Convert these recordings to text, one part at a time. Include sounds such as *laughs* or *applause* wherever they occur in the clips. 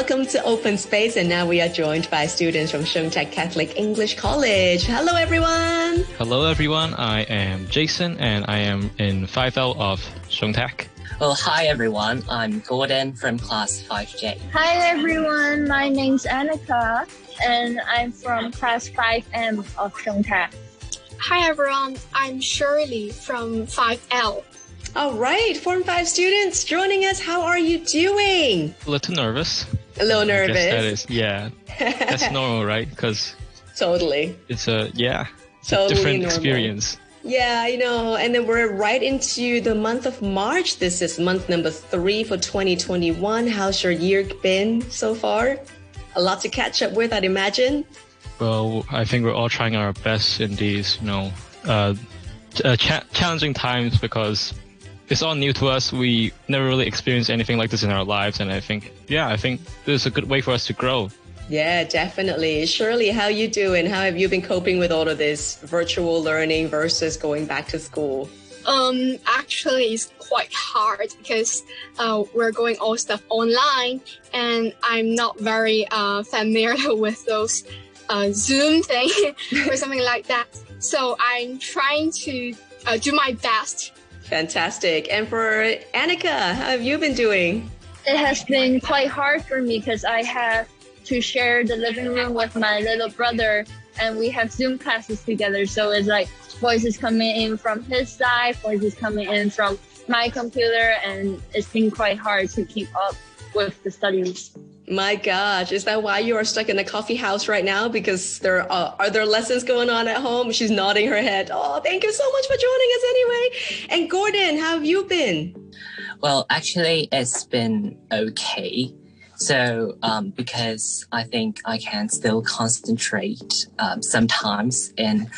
welcome to Open Space. And now we are joined by students from Shung Tak Catholic English College. Hello, everyone. Hello, everyone. I am Jason, and I am in 5L of Shung Tak. Well, hi everyone. I'm Gordon from class 5J. Hi everyone. My name's Annika, and I'm from class 5M of Shung Tak. Hi everyone. I'm Shirley from 5L. All right, Form 5 students joining us. How are you doing? A little nervous. A little nervous. that is, yeah. That's *laughs* normal, right? Because totally. it's a, yeah, it's a different normal. experience. Yeah, I know. And then we're right into the month of March. This is month number three for 2021. How's your year been so far? A lot to catch up with, I'd imagine. Well, I think we're all trying our best in these, you know, uh, uh, cha- challenging times because it's all new to us. We never really experienced anything like this in our lives, and I think, yeah, I think this is a good way for us to grow. Yeah, definitely. Shirley, how you doing? How have you been coping with all of this virtual learning versus going back to school? Um, actually, it's quite hard because uh, we're going all stuff online, and I'm not very uh, familiar *laughs* with those uh, Zoom thing *laughs* or something like that. So I'm trying to uh, do my best. Fantastic. And for Annika, how have you been doing? It has been quite hard for me because I have to share the living room with my little brother, and we have Zoom classes together. So it's like voices coming in from his side, voices coming in from my computer, and it's been quite hard to keep up with the studies. My gosh, is that why you are stuck in a coffee house right now? Because there are, are there lessons going on at home? She's nodding her head. Oh, thank you so much for joining us anyway. And Gordon, how have you been? Well, actually, it's been okay. So, um, because I think I can still concentrate um, sometimes in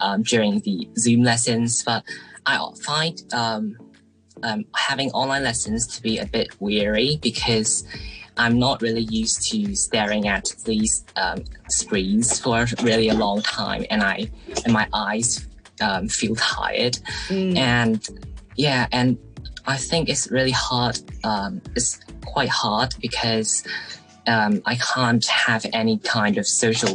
um, during the Zoom lessons, but I find um, um, having online lessons to be a bit weary because I'm not really used to staring at these um, screens for really a long time, and I and my eyes um, feel tired, and yeah, and I think it's really hard. Um, it's quite hard because um, I can't have any kind of social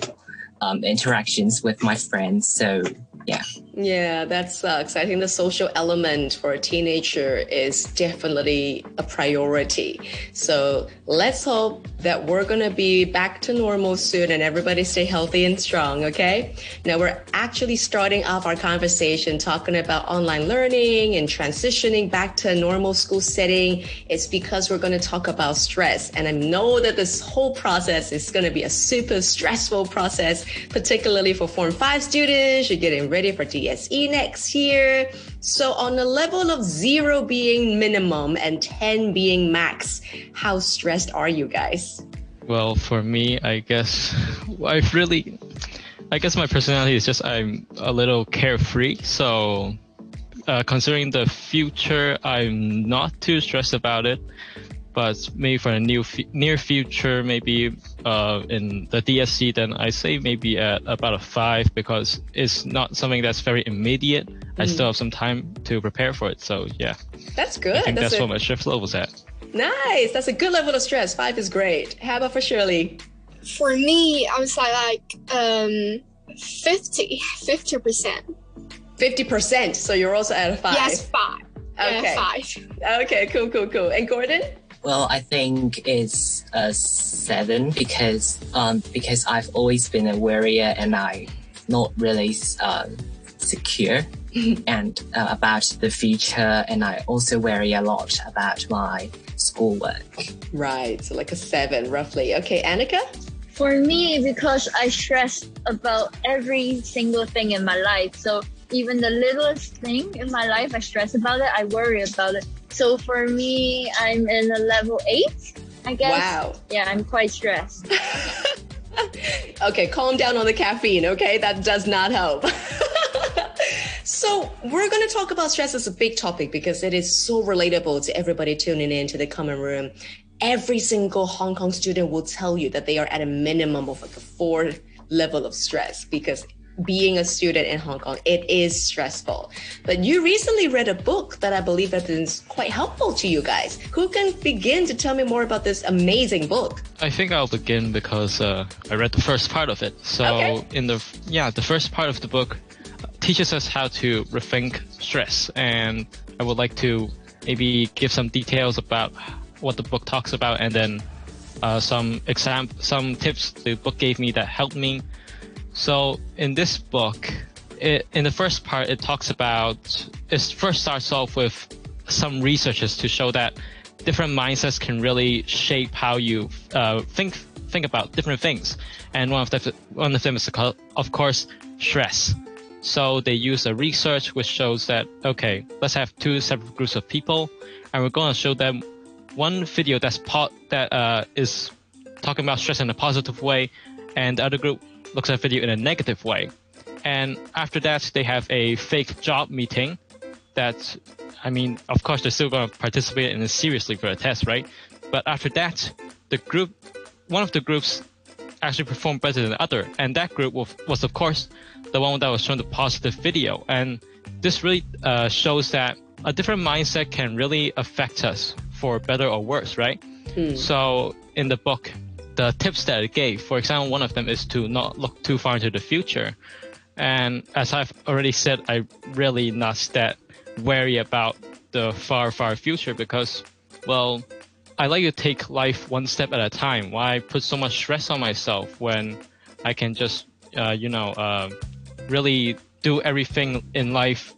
um, interactions with my friends. So yeah. Yeah, that sucks. I think the social element for a teenager is definitely a priority. So let's hope that we're going to be back to normal soon and everybody stay healthy and strong, okay? Now we're actually starting off our conversation talking about online learning and transitioning back to a normal school setting. It's because we're going to talk about stress. And I know that this whole process is going to be a super stressful process, particularly for Form 5 students. You're getting ready for DSE next year. So, on a level of zero being minimum and 10 being max, how stressed are you guys? Well, for me, I guess *laughs* I've really, I guess my personality is just I'm a little carefree. So, uh, considering the future, I'm not too stressed about it. But maybe for the new f- near future, maybe uh, in the DSE, then I say maybe at about a five because it's not something that's very immediate. I still have some time to prepare for it. So yeah, That's good. I think that's, a- what my shift was at. Nice. That's a good level of stress. Five is great. How about for Shirley? For me, I was like like um 50 50 percent. 50%. So you're also at a five. Yes, five. Okay. Yeah, five. Okay, cool, cool, cool. And Gordon? Well, I think it's a seven because um, because I've always been a worrier and I not really um, secure *clears throat* and uh, about the future, and I also worry a lot about my schoolwork. Right. So like a seven, roughly. Okay, Annika? For me, because I stress about every single thing in my life. So even the littlest thing in my life, I stress about it. I worry about it. So for me, I'm in a level eight, I guess. Wow. Yeah, I'm quite stressed. *laughs* Okay, calm down on the caffeine, okay? That does not help. *laughs* so, we're going to talk about stress as a big topic because it is so relatable to everybody tuning in to the common room. Every single Hong Kong student will tell you that they are at a minimum of like a four level of stress because being a student in Hong Kong. It is stressful. But you recently read a book that I believe has been quite helpful to you guys. Who can begin to tell me more about this amazing book? I think I'll begin because uh, I read the first part of it. So Okay. in the yeah, the first part of the book teaches us how to rethink stress, and I would like to maybe give some details about what the book talks about, and then uh, some exam some tips the book gave me that helped me. So in this book, it, in the first part, it talks about it first starts off with some researches to show that different mindsets can really shape how you uh, think think about different things, and one of the one of them is of course stress. So they use a research which shows that okay, let's have two separate groups of people, and we're going to show them one video that's part that uh, is talking about stress in a positive way, and the other group looks at a video in a negative way. And after that, they have a fake job meeting. That, I mean, of course, they're still going to participate in it seriously for a test, right? But after that, the group, one of the groups actually performed better than the other. And that group was, was of course, the one that was shown the positive video. And this really uh, shows that a different mindset can really affect us for better or worse, right? So in the book, the tips that it gave, for example, one of them is to not look too far into the future. And as I've already said, I really not that wary about the far, far future because, well, I like to take life one step at a time. Why put so much stress on myself when I can just, uh, you know, uh, really do everything in life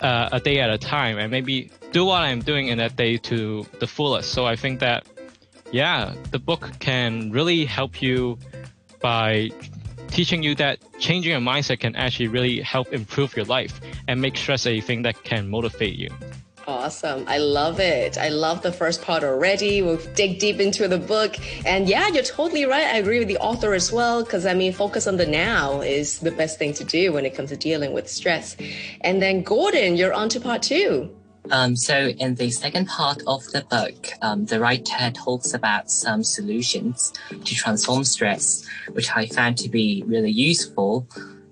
uh, a day at a time and maybe do what I'm doing in that day to the fullest. So I think that, yeah, the book can really help you by teaching you that changing your mindset can actually really help improve your life and make stress a thing that can motivate you. Awesome. I love it. I love the first part already. We'll dig deep into the book. And yeah, you're totally right. I agree with the author as well, because I mean, focus on the now is the best thing to do when it comes to dealing with stress. And then, Gordon, you're on to part two. Um, so in the second part of the book, um, the writer talks about some solutions to transform stress, which I found to be really useful.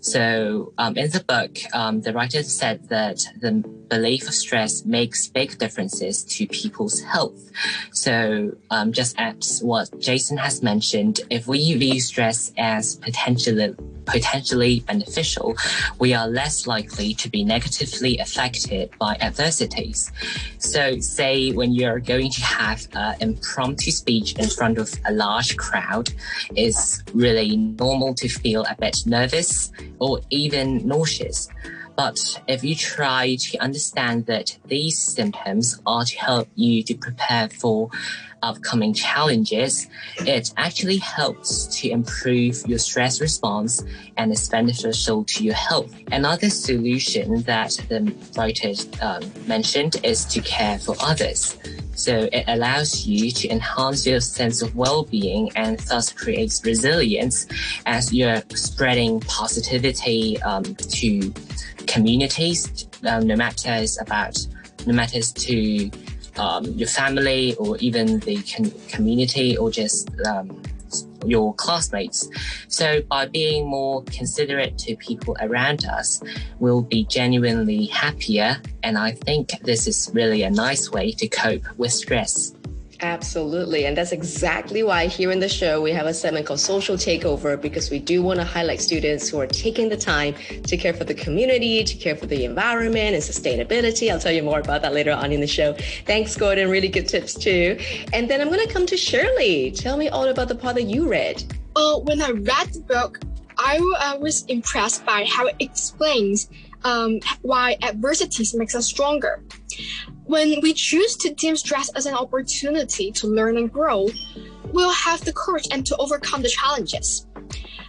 So um, in the book, um, the writer said that the belief of stress makes big differences to people's health. So um, just as what Jason has mentioned, if we view stress as potentially potentially beneficial, we are less likely to be negatively affected by adversities. So say when you're going to have an impromptu speech in front of a large crowd, it's really normal to feel a bit nervous or even nauseous. But if you try to understand that these symptoms are to help you to prepare for upcoming challenges, it actually helps to improve your stress response and is beneficial to your health. Another solution that the writer um, mentioned is to care for others. So it allows you to enhance your sense of well-being and thus creates resilience as you're spreading positivity um, to communities, um, no matter it's about, no matter it's to um, your family or even the com- community or just um, your classmates. So by being more considerate to people around us, we'll be genuinely happier. And I think this is really a nice way to cope with stress. Absolutely. And that's exactly why here in the show we have a segment called Social Takeover because we do want to highlight students who are taking the time to care for the community, to care for the environment and sustainability. I'll tell you more about that later on in the show. Thanks, Gordon. Really good tips too. And then I'm going to come to Shirley. Tell me all about the part that you read. Uh, when I read the book, I uh, was impressed by how it explains um, why adversities makes us stronger. When we choose to deem stress as an opportunity to learn and grow, we'll have the courage and to overcome the challenges.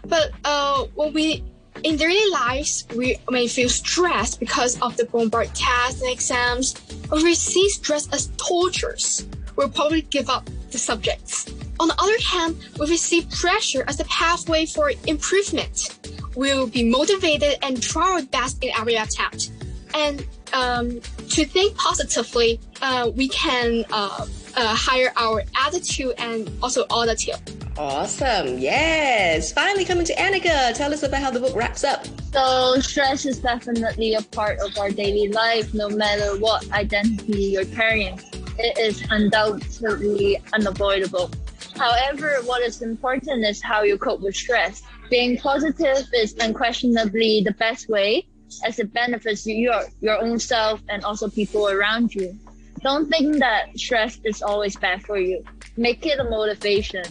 But uh, when we in daily lives, we may feel stressed because of the bombard tests and exams, or we see stress as tortures. We'll probably give up the subjects. On the other hand, if we see pressure as a pathway for improvement, we will be motivated and try our best in every attempt. And um, to think positively, uh, we can uh, uh, hire our attitude and also attitude. Awesome. Yes. Finally coming to Annika. Tell us about how the book wraps up. So, stress is definitely a part of our daily life, no matter what identity you're carrying. It is undoubtedly unavoidable. However, what is important is how you cope with stress. Being positive is unquestionably the best way as it benefits your, your own self and also people around you. Don't think that stress is always bad for you. Make it a motivation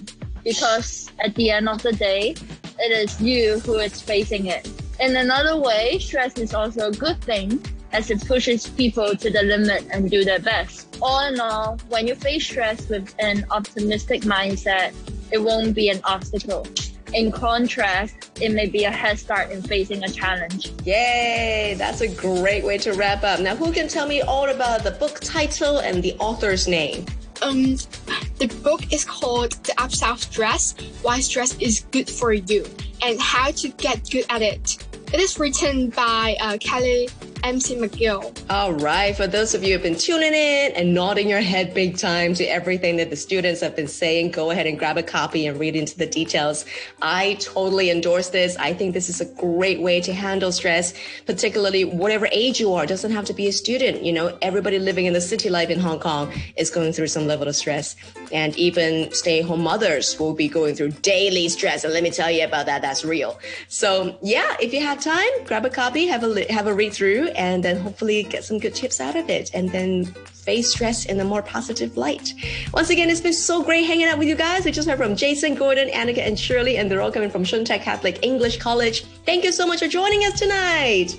because at the end of the day, it is you who is facing it. In another way, stress is also a good thing as it pushes people to the limit and do their best. All in all, when you face stress with an optimistic mindset, it won't be an obstacle. In contrast, it may be a head start in facing a challenge. Yay! That's a great way to wrap up. Now, who can tell me all about the book title and the author's name? Um, the book is called The Upside of Stress Why Stress is Good for You and How to Get Good at It. It is written by uh, Kelly MC McGill. All right. For those of you who have been tuning in and nodding your head big time to everything that the students have been saying, go ahead and grab a copy and read into the details. I totally endorse this. I think this is a great way to handle stress, particularly whatever age you are. It doesn't have to be a student. You know, everybody living in the city life in Hong Kong is going through some level of stress. And even stay home mothers will be going through daily stress. And let me tell you about that. That's real. So yeah, if you have time, grab a copy, have a, have a read through and then hopefully get some good tips out of it and then face stress in a more positive light. Once again, it's been so great hanging out with you guys. We just heard from Jason, Gordon, Annika, and Shirley, and they're all coming from Shung Tak Catholic English College. Thank you so much for joining us tonight.